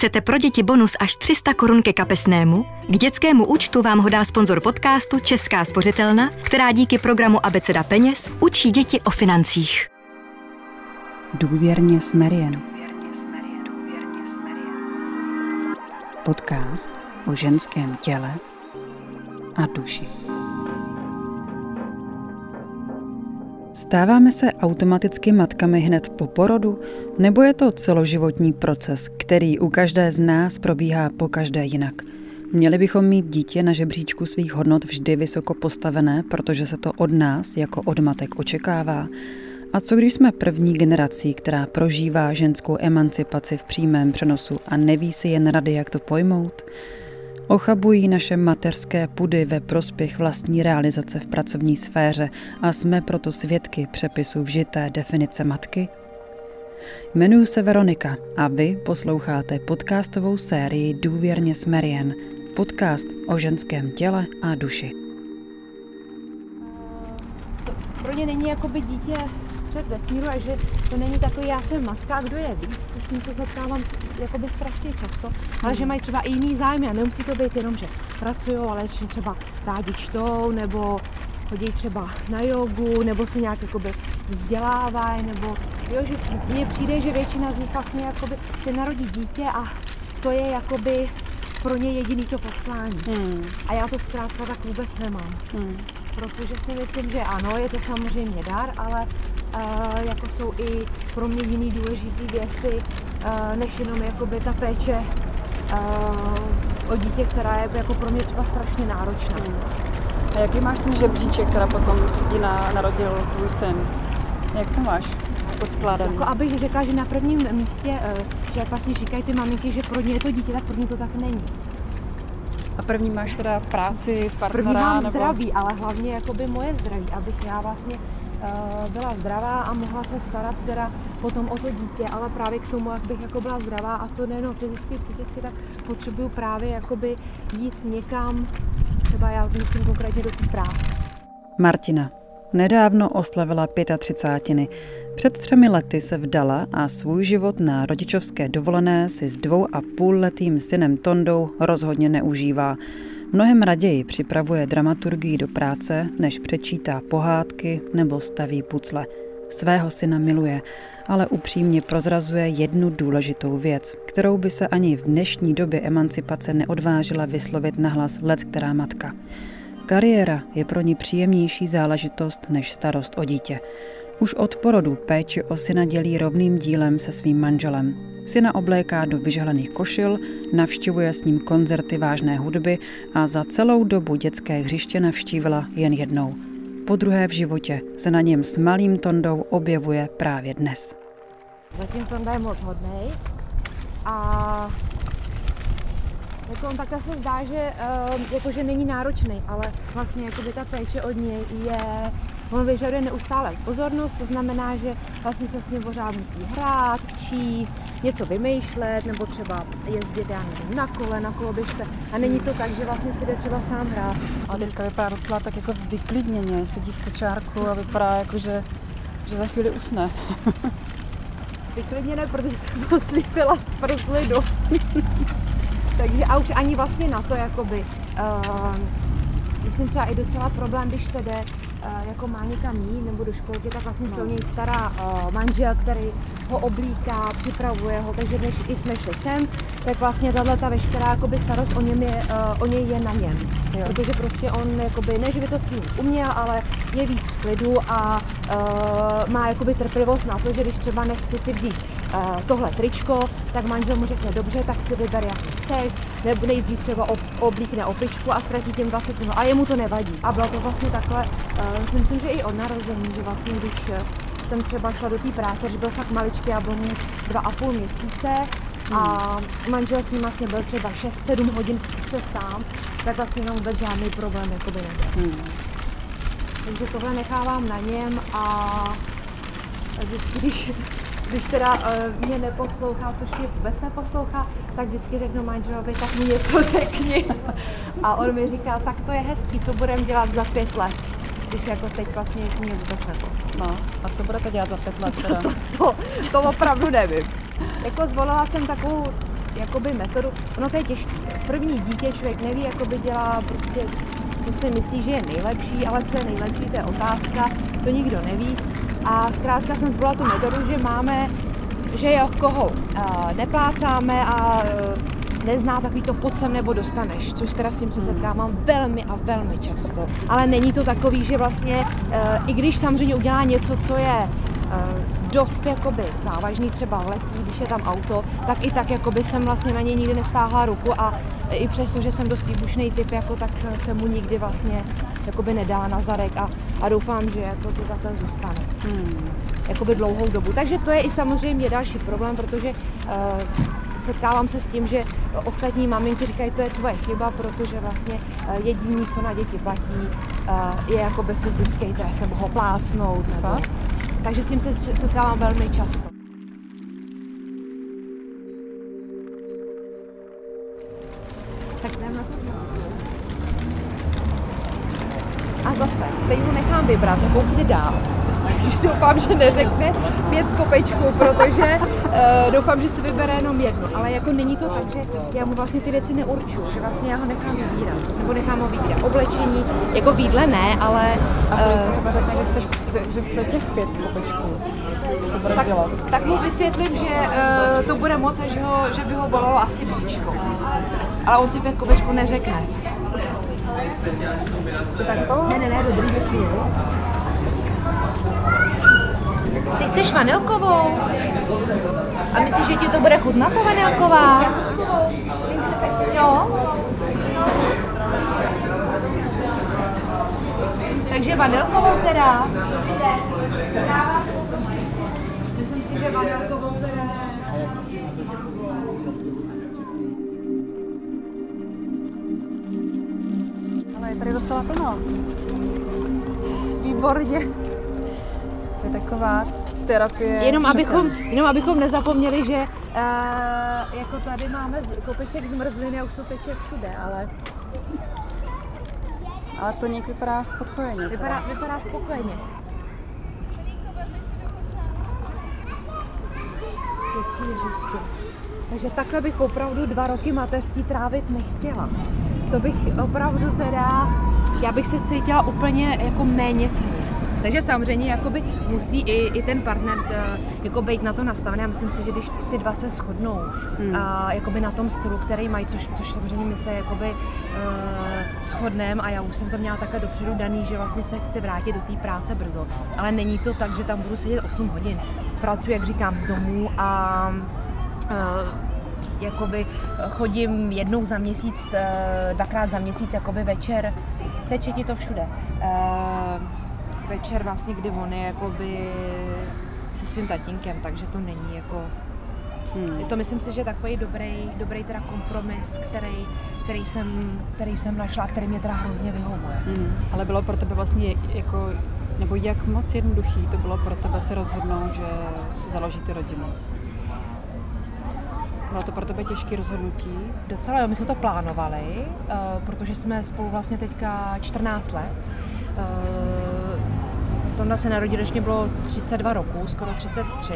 Chcete pro děti bonus až 300 korun ke kapesnému? K dětskému účtu vám ho dá sponzor podcastu Česká spořitelna, která díky programu Abeceda peněz učí děti o financích. Důvěrně s Marian. Podcast o ženském těle a duši. Stáváme se automaticky matkami hned po porodu, nebo je to celoživotní proces, který u každé z nás probíhá po každé jinak? Měli bychom mít dítě na žebříčku svých hodnot vždy vysoko postavené, protože se to od nás jako od matek očekává. A co když jsme první generací, která prožívá ženskou emancipaci v přímém přenosu a neví si jen rady, jak to pojmout? Ochabují naše mateřské pudy ve prospěch vlastní realizace v pracovní sféře a jsme proto svědky přepisu vžité definice matky? Jmenuji se Veronika a vy posloucháte podcastovou sérii Důvěrně s Marian, podcast o ženském těle a duši. Pro ně není jakoby dítě střed vesmíru a že to není takový, já jsem matka, kdo je víc, s tím se setkávám jakoby strašně často, ale že mají třeba i jiný zájmy a nemusí to být jenom, že pracují, ale že třeba rádi čtou, nebo chodí třeba na jogu, nebo se nějak jakoby vzdělávají, nebo jo, že mně přijde, že většina z nich vlastně jakoby se narodí dítě a to je jakoby pro ně jediný to poslání. Hmm. A já to zkrátka tak vůbec nemám. Hmm. Protože si myslím, že ano, je to samozřejmě dar, ale jako jsou i pro mě jiný důležité věci, než jenom jakoby ta péče o dítě, která je jako pro mě třeba strašně náročná. A jaký máš ten žebříček, která potom ti na, narodil tvůj syn? Jak to máš? Jako skládaný? Jako abych řekla, že na prvním místě, že jak vlastně říkají ty maminky, že pro ně je to dítě, tak pro mě to tak není. A první máš teda práci, partnera? První mám nebo... zdraví, ale hlavně jakoby moje zdraví, abych já vlastně byla zdravá a mohla se starat teda potom o to dítě, ale právě k tomu, jak bych jako byla zdravá a to nejenom fyzicky, psychicky, tak potřebuju právě jakoby jít někam, třeba já myslím konkrétně do té práce. Martina, Nedávno oslavila 35. Před třemi lety se vdala a svůj život na rodičovské dovolené si s dvou a půl letým synem Tondou rozhodně neužívá. Mnohem raději připravuje dramaturgii do práce, než přečítá pohádky nebo staví pucle. Svého syna miluje, ale upřímně prozrazuje jednu důležitou věc, kterou by se ani v dnešní době emancipace neodvážila vyslovit nahlas let která matka. Kariéra je pro ní příjemnější záležitost než starost o dítě. Už od porodu péči o syna dělí rovným dílem se svým manželem. Syna obléká do vyžehlených košil, navštěvuje s ním koncerty vážné hudby a za celou dobu dětské hřiště navštívila jen jednou. Po druhé v životě se na něm s malým Tondou objevuje právě dnes. Zatím Tonda je moc hodnej a jako on takhle se zdá, že, uh, jako, že není náročný, ale vlastně jako by ta péče od něj je On vyžaduje neustále pozornost, to znamená, že vlastně se s ním pořád musí hrát, číst, něco vymýšlet, nebo třeba jezdit, já nevím, na kole, na koloběžce. A není to tak, že vlastně si jde třeba sám hrát. A teďka vypadá docela tak jako vyklidněně, sedí v kočárku a vypadá jako, že, že za chvíli usne. Vyklidněné, protože jsem poslípila z prslidu. Takže a už ani vlastně na to, jakoby, uh, myslím třeba i docela problém, když se jde jako má někam jít nebo do školky, tak vlastně no. se o něj stará uh, manžel, který ho oblíká, připravuje ho, takže než i jsme šli sem, tak vlastně tahle ta veškerá jakoby, starost o, něm je, uh, o něj je na něm. Jo. Protože prostě on, jakoby, ne, že by to s ním uměl, ale je víc v klidu a uh, má jakoby trpělivost na to, že když třeba nechce si vzít tohle tričko, tak manžel mu řekne, dobře, tak si vyber, jak chceš, nebo nejdřív třeba oblíkne opičku a ztratí tím 20 minut a jemu to nevadí. A bylo to vlastně takhle, uh, si myslím, že i od narození, že vlastně když jsem třeba šla do té práce, že byl fakt maličký, a byl mu dva a půl měsíce, a manžel s ním vlastně byl třeba 6-7 hodin v kuse sám, tak vlastně nám vůbec žádný problém jakoby nebyl. Hmm. Takže tohle nechávám na něm a vždycky, když, když teda uh, mě neposlouchá, což mě vůbec neposlouchá, tak vždycky řeknu manželovi, tak mi něco řekni. A on mi říká, tak to je hezký, co budeme dělat za pět let když jako teď vlastně mě vůbec neposlouchá. No, a co budete dělat za pět let teda? To, to, to, to opravdu nevím. Jako zvolila jsem takovou jakoby metodu, ono to je těžké. První dítě člověk neví, jakoby dělá prostě, co si myslí, že je nejlepší, ale co je nejlepší, to je otázka, to nikdo neví. A zkrátka jsem zvolila tu metodu, že máme, že jo, koho neplácáme a uh, nezná takový to pod sem nebo dostaneš, což teda s tím se setkávám velmi a velmi často. Ale není to takový, že vlastně, uh, i když samozřejmě udělá něco, co je dost jakoby závažný, třeba letí, když je tam auto, tak i tak jakoby jsem vlastně na něj nikdy nestáhla ruku a i přesto, že jsem dost výbušný typ, jako, tak se mu nikdy vlastně jakoby nedá na zarek a, a doufám, že jako to takhle zůstane. Hmm. Jakoby dlouhou dobu. Takže to je i samozřejmě další problém, protože uh, setkávám se s tím, že ostatní maminky říkají, to je tvoje chyba, protože vlastně uh, jediný, co na děti platí, uh, je jakoby fyzický trest, nebo ho plácnout, nebo... Takže s tím se setkávám velmi často. Tak jdem na zmrzku. A zase, teď ho nechám vybrat, nebo si dál. Doufám, že neřekne pět kopečků, protože uh, doufám, že si vybere jenom jednu. Ale jako není to tak, že já mu vlastně ty věci neurčuju, že vlastně já ho nechám vybírat, nebo nechám ho vybírat. Oblečení, jako výdle ne, ale... A co uh, třeba řekne, že, chceš, že, že chce těch pět kopečků? Co bude tak, dělat? tak mu vysvětlím, že uh, to bude moc a že, ho, že by ho bolelo asi bříško. Ale on si pět kopečků neřekne. Ne, ne, ne, dobrý chvíli. Ty chceš vanilkovou? A myslíš, že ti to bude chutnat ta vanilková? Jo? Takže vanilkovou teda? Myslím si, že vanilkovou teda Ale je tady docela plno. Výborně. To je taková terapie. Jenom abychom, jenom abychom nezapomněli, že uh, jako tady máme kopeček zmrzliny a už to teče všude, ale Ale to někdy vypadá spokojeně. vypadá, vypadá spokojeně. Dětský hřiště. Takže takhle bych opravdu dva roky mateřský trávit nechtěla. To bych opravdu teda, já bych se cítila úplně jako méně ceně. Takže samozřejmě jakoby musí i, i ten partner t, jako být na to nastavený. Já myslím si, že když ty dva se shodnou hmm. a, jakoby na tom stylu, který mají, což, což samozřejmě my se jakoby uh, shodneme a já už jsem to měla takhle dopředu daný, že vlastně se chci vrátit do té práce brzo. Ale není to tak, že tam budu sedět 8 hodin. Pracuji, jak říkám, z domu a uh, jakoby chodím jednou za měsíc, eh, dvakrát za měsíc, jakoby večer, teče ti to všude. Eh, Večer vlastně, kdy on je jakoby se svým tatínkem, takže to není jako... Hmm. Je to myslím si, že takový dobrý, dobrý teda kompromis, který, který, jsem, který jsem našla a který mě teda hrozně vyhovuje. Hmm. Ale bylo pro tebe vlastně jako, nebo jak moc jednoduchý to bylo pro tebe se rozhodnout, že založíte rodinu? Bylo to pro tebe těžké rozhodnutí? Docela jo, my jsme to plánovali, uh, protože jsme spolu vlastně teďka 14 let. Tonda se narodil, mě bylo 32 roku, skoro 33.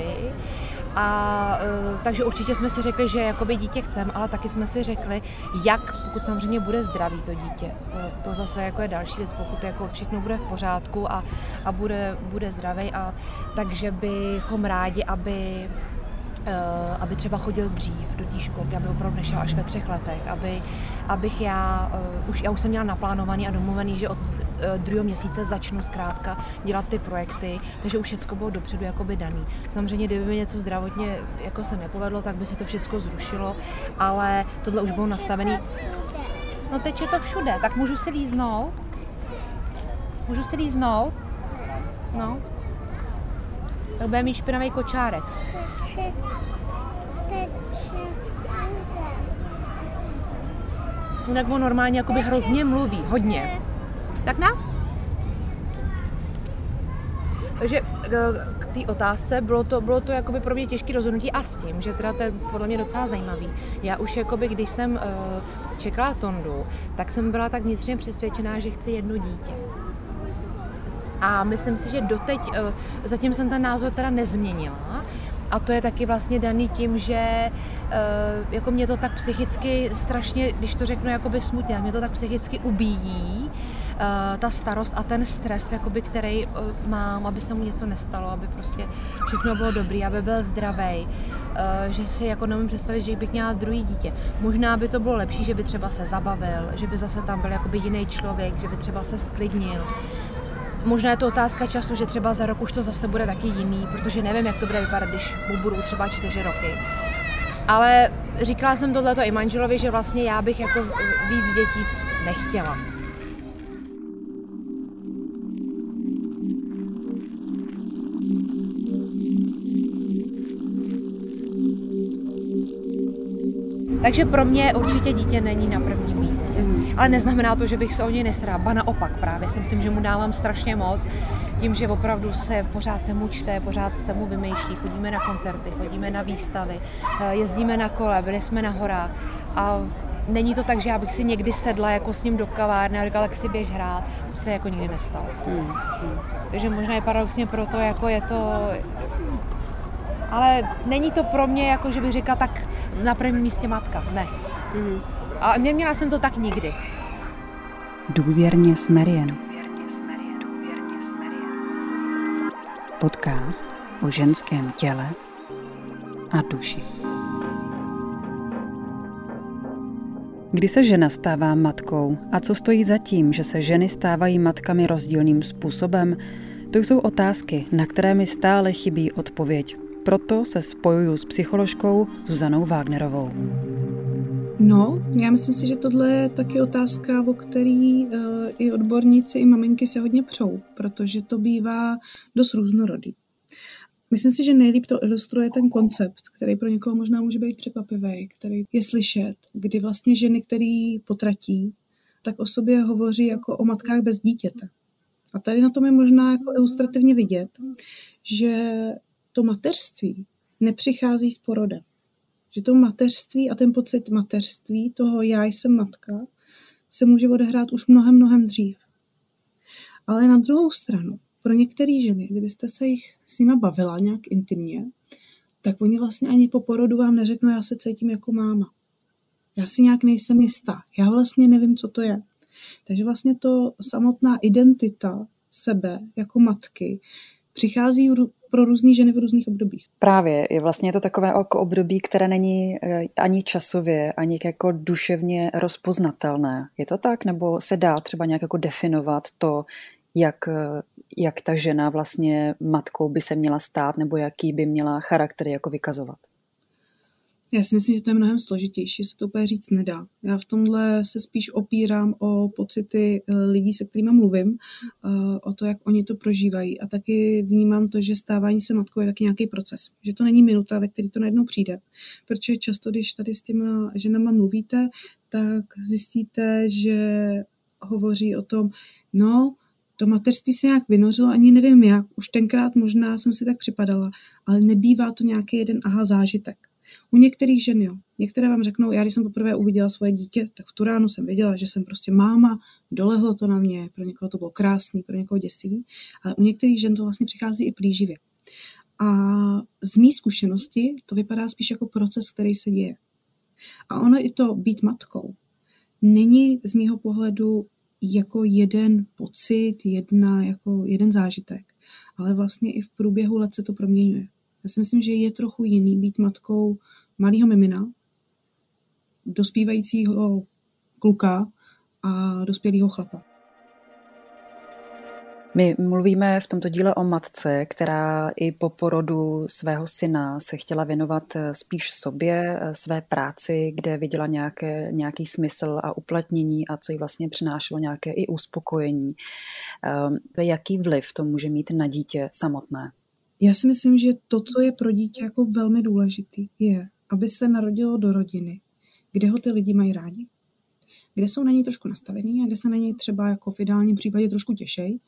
A uh, takže určitě jsme si řekli, že jakoby dítě chceme, ale taky jsme si řekli, jak, pokud samozřejmě bude zdravý to dítě. To, to zase jako je další věc, pokud jako všechno bude v pořádku a, a bude, bude zdravý. A takže bychom rádi, aby aby třeba chodil dřív do té školky, aby opravdu nešel až ve třech letech, aby, abych já, uh, už, já už jsem měla naplánovaný a domluvený, že od uh, druhého měsíce začnu zkrátka dělat ty projekty, takže už všechno bylo dopředu jakoby daný. Samozřejmě, kdyby mi něco zdravotně jako se nepovedlo, tak by se to všechno zrušilo, ale tohle už bylo nastavený. No teče to všude, tak můžu si líznout? Můžu si líznout? No. Tak bude mít špinavý kočárek. Jinak on normálně jakoby hrozně mluví, hodně. Tak na? Takže eh, k té otázce bylo to, bylo to jakoby pro mě těžké rozhodnutí a s tím, že teda to je podle mě docela zajímavý. Já už jakoby, když jsem uh, čekala Tondu, tak jsem byla tak vnitřně přesvědčená, že chci jedno dítě. A myslím si, že doteď, uh, zatím jsem ten názor teda nezměnila, A to je taky vlastně daný tím, že eh, jako mě to tak psychicky strašně, když to řeknu jakoby smutně, mě to tak psychicky ubíjí, eh, ta starost a ten stres, jakoby, který mám, aby se mu něco nestalo, aby prostě všechno bylo dobrý, aby byl zdravý, že si jako nemůžu představit, že bych měla druhý dítě. Možná by to bylo lepší, že by třeba se zabavil, že by zase tam byl jakoby jiný člověk, že by třeba se sklidnil, Možná je to otázka času, že třeba za rok už to zase bude taky jiný, protože nevím, jak to bude vypadat, když mu budou třeba čtyři roky. Ale říkala jsem tohleto i manželovi, že vlastně já bych jako víc dětí nechtěla. Takže pro mě určitě dítě není na prvním místě. Ale neznamená to, že bych se o něj nesrala. Ba naopak právě si myslím, že mu dávám strašně moc. Tím, že opravdu se pořád se mu čte, pořád se mu vymýšlí, chodíme na koncerty, chodíme na výstavy, eh, jezdíme na kole, byli jsme na horách a není to tak, že já bych si někdy sedla jako s ním do kavárny a říkala, tak si běž hrát. To se jako nikdy nestalo. Hmm. Takže možná je paradoxně proto, jako je to... Ale není to pro mě, jako že bych říkala, tak na prvním místě matka. Ne. Hmm. A neměla jsem to tak nikdy. Důvěrně s Marian. Podcast o ženském těle a duši. Kdy se žena stává matkou a co stojí za tím, že se ženy stávají matkami rozdílným způsobem, to jsou otázky, na které mi stále chybí odpověď. Proto se spojuju s psycholožkou Zuzanou Wagnerovou. No, já myslím si, že tohle je taky otázka, o který uh, i odborníci, i maminky se hodně přou, protože to bývá dost různorodý. Myslím si, že nejlíp to ilustruje ten koncept, který pro někoho možná může být překvapivý, který je slyšet, kdy vlastně ženy, který potratí, tak o sobě hovoří jako o matkách bez dítěte. A tady na tom je možná jako ilustrativně vidět, že to mateřství nepřichází s porodem že to mateřství a ten pocit mateřství, toho já jsem matka, se může odehrát už mnohem, mnohem dřív. Ale na druhou stranu, pro některé ženy, kdybyste se jich s nima bavila nějak intimně, tak oni vlastně ani po porodu vám neřeknou, já se cítím jako máma. Já si nějak nejsem jistá. Já vlastně nevím, co to je. Takže vlastně to samotná identita sebe jako matky přichází pro různé ženy v různých obdobích. Právě, je vlastně to takové jako období, které není eh, ani časově, ani jako duševně rozpoznatelné. Je to tak? Nebo se dá třeba nějak jako definovat to, jak, eh, jak ta žena vlastně matkou by se měla stát, nebo jaký by měla charakter jako vykazovat? Já si myslím, že to je mnohem složitější, se to úplně říct nedá. Já v tomhle se spíš opírám o pocity eh, lidí, se kterými mluvím, eh, o to, jak oni to prožívají. A taky vnímám to, že stávání se matkou je taky nějaký proces. Že to není minuta, ve který to najednou přijde. Protože často, když tady s těma ženama mluvíte, tak zjistíte, že hovoří o tom, no, to mateřství se nějak vynořilo, ani nevím jak, už tenkrát možná jsem si tak připadala, ale nebývá to nějaký jeden aha zážitek. U některých žen jo. Některé vám řeknou, já když jsem poprvé uviděla svoje dítě, tak v tu ránu jsem věděla, že jsem prostě máma, dolehlo to na mě, pro někoho to bylo krásný, pro někoho děsivý, ale u některých žen to vlastně přichází i plíživě. A z mý zkušenosti to vypadá spíš jako proces, který se děje. A ono i to být matkou není z mýho pohledu jako jeden pocit, jedna, jako jeden zážitek, ale vlastně i v průběhu let se to proměňuje. Já si myslím, že je trochu jiný být matkou malého mimina, dospívajícího kluka a dospělého chlapa. My mluvíme v tomto díle o matce, která i po porodu svého syna se chtěla věnovat spíš sobě, své práci, kde viděla nějaké, nějaký smysl a uplatnění a co jí vlastně přinášelo nějaké i uspokojení. Ehm, jaký vliv to může mít na dítě samotné? Já si myslím, že to, co je pro dítě jako velmi důležitý, je, aby se narodilo do rodiny, kde ho ty lidi mají rádi, kde jsou na něj trošku nastavený a kde se na něj třeba jako v ideálním případě trošku těšej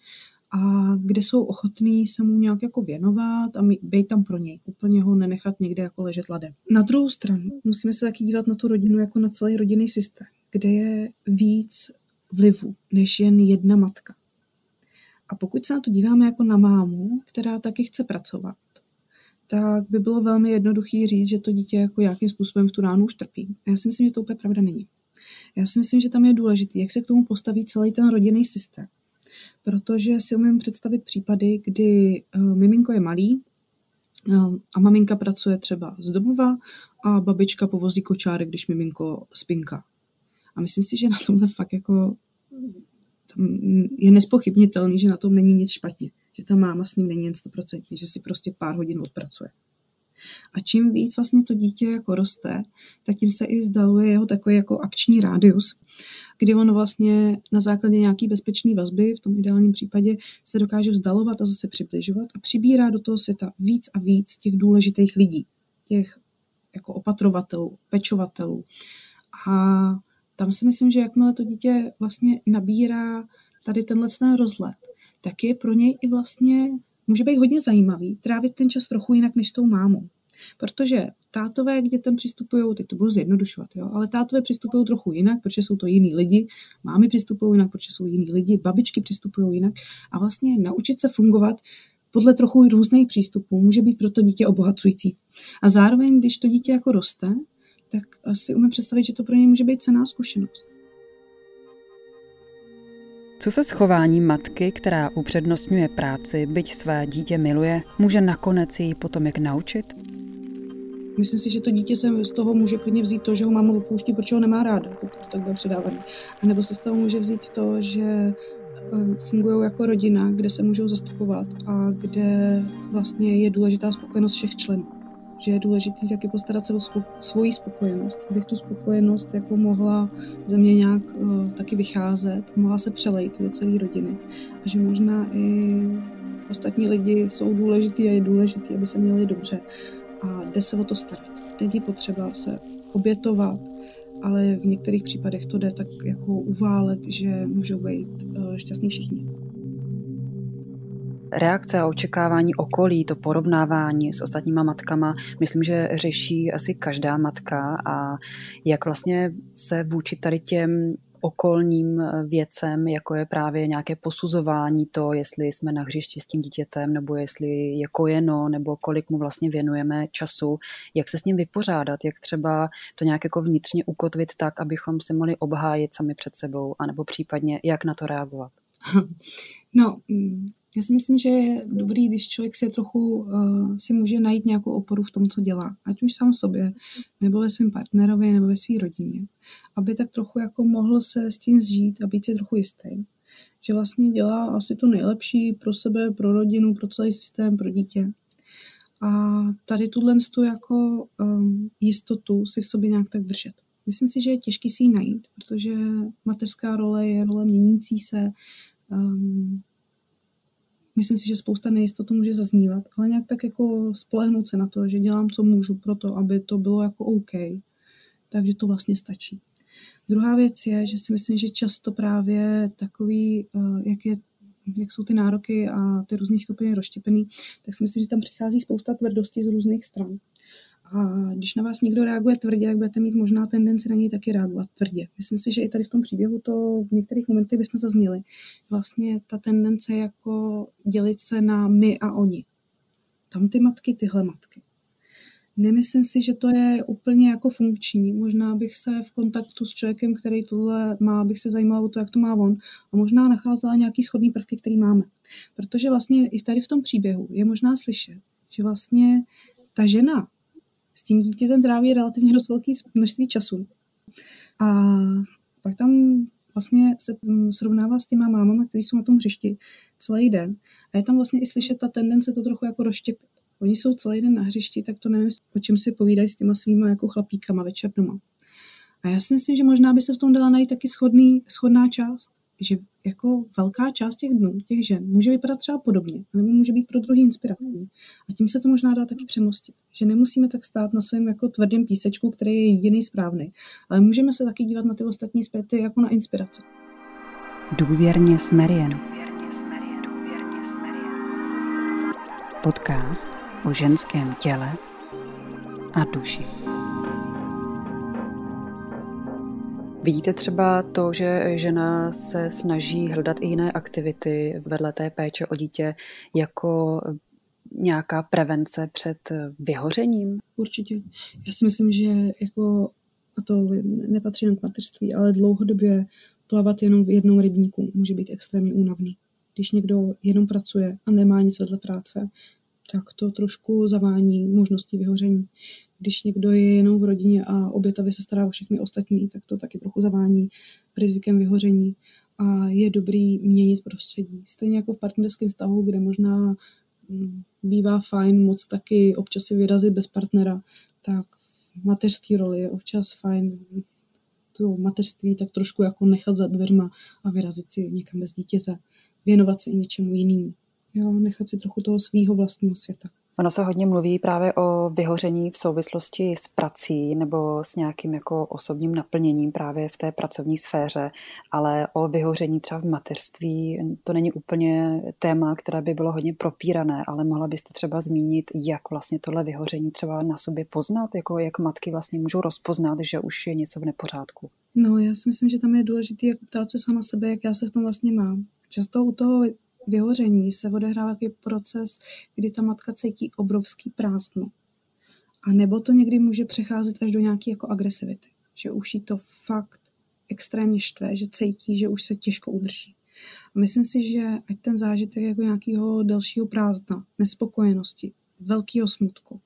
a kde jsou ochotní se mu nějak jako věnovat a být tam pro něj, úplně ho nenechat někde jako ležet ladem. Na druhou stranu musíme se taky dívat na tu rodinu jako na celý rodinný systém, kde je víc vlivu než jen jedna matka. A pokud se na to díváme jako na mámu, která taky chce pracovat, tak by bylo velmi jednoduché říct, že to dítě jako nějakým způsobem v tu ránu už trpí. A já si myslím, že to úplně pravda není. Já si myslím, že tam je důležité, jak se k tomu postaví celý ten rodinný systém. Protože si umím představit případy, kdy uh, miminko je malý uh, a maminka pracuje třeba z domova a babička povozí kočárek, když miminko spinka. A myslím si, že na tomhle fakt jako je nespochybnitelný, že na tom není nic špatně. Že ta máma s ním není jen stoprocentně, že si prostě pár hodin odpracuje. A čím víc vlastně to dítě jako roste, tak tím se i zdaluje jeho takový jako akční rádius, kdy on vlastně na základě nějaký bezpečné vazby, v tom ideálním případě, se dokáže vzdalovat a zase přibližovat a přibírá do toho světa víc a víc těch důležitých lidí, těch jako opatrovatelů, pečovatelů. A tam si myslím, že jakmile to dítě vlastně nabírá tady tenhle rozhled, tak je pro něj i vlastně může být hodně zajímavý trávit ten čas trochu jinak než s tou mámou. Protože tátové k dětem přistupují, teď to budu zjednodušovat, jo, ale tátové přistupují trochu jinak, protože jsou to jiní lidi, mámy přistupují jinak, protože jsou jiní lidi, babičky přistupují jinak a vlastně naučit se fungovat podle trochu různých přístupů může být pro to dítě obohacující. A zároveň, když to dítě jako roste, tak si umím představit, že to pro něj může být cená zkušenost. Co se schování matky, která upřednostňuje práci, byť své dítě miluje, může nakonec jí potom jak naučit? Myslím si, že to dítě se z toho může klidně vzít to, že ho máma opouští, protože ho nemá ráda, pokud to tak bude předávané. A nebo se z toho může vzít to, že eh, fungují jako rodina, kde se můžou zastupovat a kde vlastně je důležitá spokojenost všech členů že je důležité taky postarat se o svoji spokojenost, abych tu spokojenost jako mohla ze mě nějak uh, taky vycházet, mohla se přelejt do celé rodiny. A že možná i ostatní lidi jsou důležitý a je důležitý, aby se měli dobře. A jde se o to starat. Teď potřeba se obětovat, ale v některých případech to jde tak jako uválet, že můžou být uh, šťastní všichni reakce a očekávání okolí, to porovnávání s ostatníma matkama, myslím, že řeší asi každá matka a jak vlastně se vůči tady těm okolním věcem, jako je právě nějaké posuzování to, jestli jsme na hřišti s tím dítětem, nebo jestli je kojeno, nebo kolik mu vlastně věnujeme času, jak se s ním vypořádat, jak třeba to nějak jako vnitřně ukotvit tak, abychom se mohli obhájit sami před sebou, anebo případně jak na to reagovat. No, mm, já si myslím, že je dobrý, když člověk si trochu uh, si může najít nějakou oporu v tom, co dělá. Ať už sám sobě, nebo ve svém partnerovi, nebo ve své rodině. Aby tak trochu jako mohl se s tím zžít a být si trochu jistý. Že vlastně dělá asi to nejlepší pro sebe, pro rodinu, pro celý systém, pro dítě. A tady tuhle tu jako um, jistotu si v sobě nějak tak držet. Myslím si, že je těžký si ji najít, protože mateřská role je role měnící se, um, myslím si, že spousta nejistot může zaznívat, ale nějak tak jako spolehnout se na to, že dělám, co můžu pro to, aby to bylo jako OK. Takže to vlastně stačí. Druhá věc je, že si myslím, že často právě takový, eh, jak, je, jak jsou ty nároky a ty různé skupiny rozštěpený, tak si myslím, že tam přichází spousta tvrdosti z různých stran. A když na vás někdo reaguje tvrdě, tak budete mít možná tendenci na něj taky reagovat tvrdě. Myslím si, že i tady v tom příběhu to v některých momentech bychom zazněli. Vlastně ta tendence jako dělit se na my a oni. Tam ty matky, tyhle matky. Nemyslím si, že to je úplně jako funkční. Možná bych se v kontaktu s člověkem, který tohle má, bych se zajímala o to, jak to má on a možná nacházela nějaký schodný prvky, který máme. Protože vlastně i tady v tom příběhu je možná slyšet, že vlastně ta žena s tím dítětem tráví relativně dost velké množství času. A pak tam vlastně se mm, srovnává s těma mámama, kteří jsou na tom hřišti celý den. A je tam vlastně i slyšet ta tendence to trochu jako rozštěpit. Oni jsou celý den na hřišti, tak to nevím, o čem si povídají s těma svýma jako chlapíkama večer doma. A já si myslím, že možná by se v tom dala najít taky schodný, schodná část že jako velká část těch dnů, těch žen, může vypadat třeba podobně, nebo může být pro druhý inspirativní. A tím se to možná dá taky přemostit. Že nemusíme tak stát na svém jako tvrdém písečku, který je jediný správný, ale můžeme se taky dívat na ty ostatní zpěty jako na inspiraci. Důvěrně s Marian. Podcast o ženském těle a duši. Vidíte třeba to, že žena se snaží hledat i jiné aktivity vedle té péče o dítě jako nějaká prevence před vyhořením? Určitě. Já si myslím, že jako a to nepatří jenom k mateřství, ale dlouhodobě plavat jenom v jednom rybníku může být extrémně únavný. Když někdo jenom pracuje a nemá nic vedle práce, tak to trošku zavání možností vyhoření. Když někdo je jenom v rodině a obětavě se stará o všechny ostatní, tak to taky trochu zavání rizikem vyhoření. A je dobrý měnit prostředí. Stejně jako v partnerském vztahu, kde možná mm, bývá fajn moc taky občas si vyrazit bez partnera, tak v mateřské roli je občas fajn to mateřství tak trošku jako nechat za dveřma a vyrazit si někam bez dítěte, věnovat se i něčemu jinému. Jo, nechat si trochu toho svého vlastního světa. Ono se hodně mluví právě o vyhoření v souvislosti s prací nebo s nějakým jako osobním naplněním právě v té pracovní sféře, ale o vyhoření třeba v mateřství to není úplně téma, které by bylo hodně propírané, ale mohla byste třeba zmínit, jak vlastně tohle vyhoření třeba na sobě poznat, jako jak matky vlastně můžou rozpoznat, že už je něco v nepořádku. No, já si myslím, že tam je důležité, jak ptát se sama sebe, jak já se v tom vlastně mám. Často u toho vyhoření se odehrává takový proces, kdy ta matka cítí obrovský prázdno. A nebo to někdy může přecházet až do nějaké jako agresivity. Že už jí to fakt extrémně štve, že cítí, že už se těžko udrží. A myslím si, že ať ten zážitek jako nějakého delšího prázdna, nespokojenosti, velkého smutku,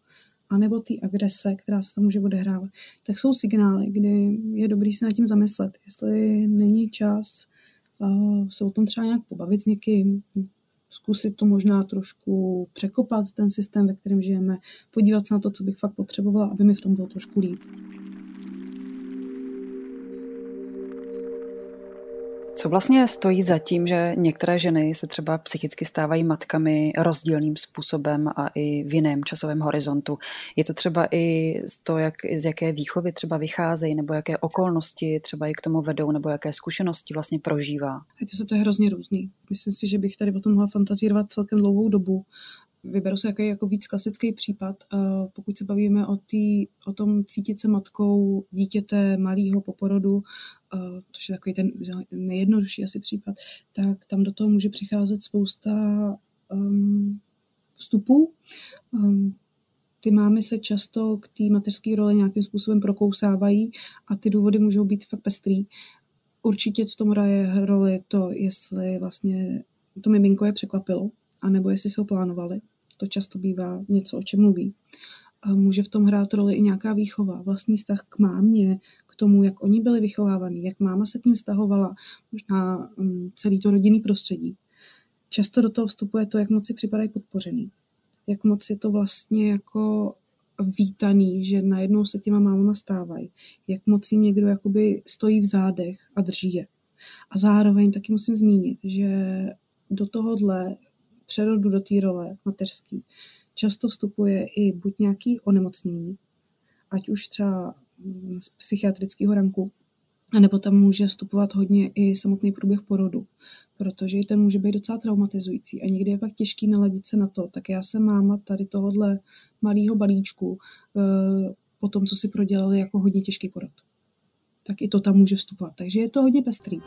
anebo té agrese, která se tam může odehrávat, tak jsou signály, kdy je dobrý se nad tím zamyslet, jestli není čas se o tom třeba nějak pobavit s někým, zkusit to možná trošku překopat, ten systém, ve kterém žijeme, podívat se na to, co bych fakt potřebovala, aby mi v tom bylo trošku líp. Co vlastně stojí za tím, že některé ženy se třeba psychicky stávají matkami rozdílným způsobem a i v jiném časovém horizontu? Je to třeba i z to, jak, z jaké výchovy třeba vycházejí, nebo jaké okolnosti třeba i k tomu vedou, nebo jaké zkušenosti vlastně prožívá? to se to je hrozně různý. Myslím si, že bych tady o tom mohla fantazírovat celkem dlouhou dobu. Vyberu se jaký jako víc klasický případ, eh, pokud se bavíme o, tý, o tom cítit se matkou dítěte malého po porodu, eh, což je takový ten nejjednodušší asi případ, tak tam do toho může přicházet spousta um, vstupů. Um, ty mámy se často k té mateřské roli nějakým způsobem prokousávají a ty důvody můžou být fakt pestrý. Určitě v tom hraje roli to, jestli vlastně to miminko je překvapilo, anebo jestli se ho plánovali. To často bývá něco, o čem mluví. A může v tom hrát roli i nějaká výchova, vlastní vztah k mámě, k tomu, jak oni byli vychovávaní, jak máma se k ním vztahovala, možná um, celý to rodinný prostředí. Často do toho vstupuje to, jak moc si připadají podpořený. Jak moc je to vlastně jako vítaný, že najednou se těma mámama stávají. Jak moc jim někdo jakoby stojí v zádech a drží je. A zároveň taky musím zmínit, že do tohohle přerodu do té role mateřský často vstupuje i buď nějaký onemocnění, ať už třeba z psychiatrického ranku, anebo tam může vstupovat hodně i samotný průběh porodu, protože i ten může být docela traumatizující a někdy je pak těžký naladit se na to. Tak já jsem máma tady tohohle malého balíčku eh, po tom, co si prodělali jako hodně těžký porod. Tak i to tam může vstupovat. Takže je to hodně pestrý.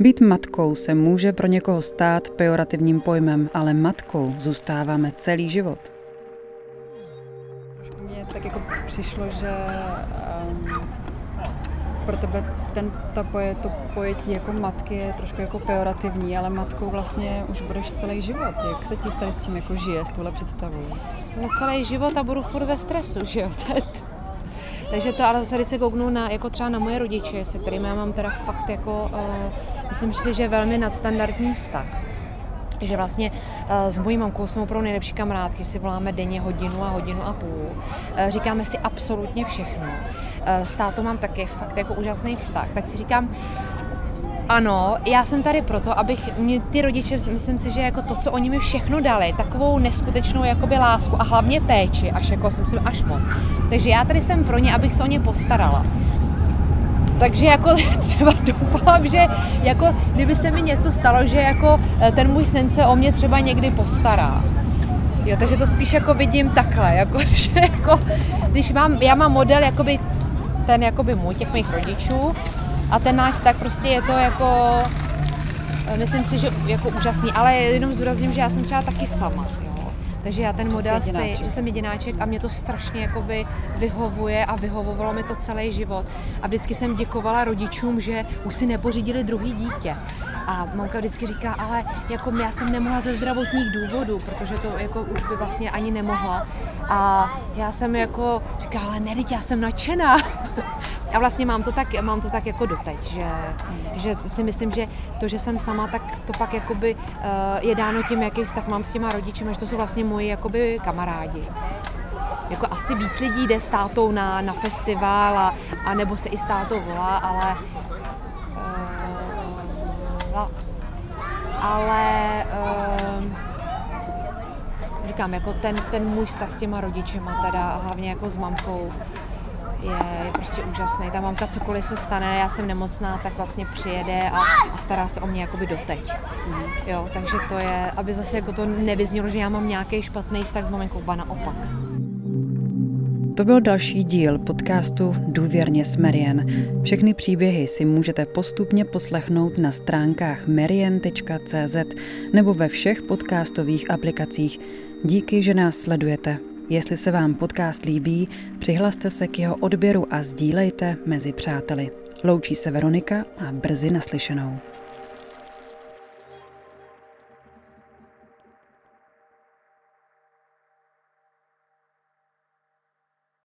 Být matkou se může pro někoho stát pejorativním pojmem, ale matkou zůstáváme celý život. Mně tak jako přišlo, že um, pro tebe ten, ta poje, to pojetí jako matky je trošku jako pejorativní, ale matkou vlastně už budeš celý život. Jak se ti tady s tím jako žije, s touhle představou? No celý život a budu furt ve stresu, že jo? Takže to ale zase, když se kouknu na, jako třeba na moje rodiče, se kterými já mám teda fakt jako, uh, myslím si, že velmi nadstandardní vztah. Že vlastně uh, s mojí mamkou jsme opravdu nejlepší kamarádky, si voláme denně hodinu a hodinu a půl. Uh, říkáme si absolutně všechno. Uh, s tátou mám taky fakt jako úžasný vztah. Tak si říkám, ano, já jsem tady proto, abych mě ty rodiče, myslím si, že jako to, co oni mi všechno dali, takovou neskutečnou jakoby lásku a hlavně péči, až jako jsem si až moc. Takže já tady jsem pro ně, abych se o ně postarala. Takže jako třeba doufám, že jako kdyby se mi něco stalo, že jako eh, ten můj sen se o mě třeba někdy postará. Jo, takže to spíš jako vidím takhle, jako, že jako, když mám, já mám model jakoby ten jakoby můj, těch mých rodičů, a ten náš vztah prostě je to jako myslím si, že jako úžasný, ale jenom zdůrazním, že já jsem třeba taky sama. Jo. Takže já ten model si, že jsem jedináček a mě to strašně jakoby vyhovuje a vyhovovalo mi to celý život. A vždycky jsem děkovala rodičům, že už si nepořídili druhý dítě. A mamka vždycky říká, ale jako já jsem nemohla ze zdravotních důvodů, protože to jako už by vlastně ani nemohla. A já jsem jako říkala, ale ne, já jsem nadšená. A vlastně mám to tak, mám to tak jako doteď, že, že si myslím, že to, že jsem sama, tak to pak jakoby uh, je dáno tím, jaký vztah mám s těma rodiči, že to jsou vlastně moji jakoby kamarádi. Jako asi víc lidí jde s tátou na, na festival a, a nebo se i s tátou volá, ale uh, ale uh, říkám, jako ten, ten můj vztah s těma rodičema teda, hlavně jako s mamkou, je, je prostě úžasný. Ta mamka cokoliv se stane, já jsem nemocná, tak vlastně přijede a, a stará se o mě jakoby doteď. Mm. Jo, takže to je, aby zase jako to nevyznělo, že já mám nějaký špatný vztah s maminkou, ba naopak. To byl další díl podcastu Důvěrně s Marian. Všechny příběhy si můžete postupně poslechnout na stránkách marian.cz nebo ve všech podcastových aplikacích. Díky, že nás sledujete. Jestli se vám podcast líbí, přihlaste se k jeho odběru a sdílejte mezi přáteli. Loučí se Veronika a brzy naslyšenou.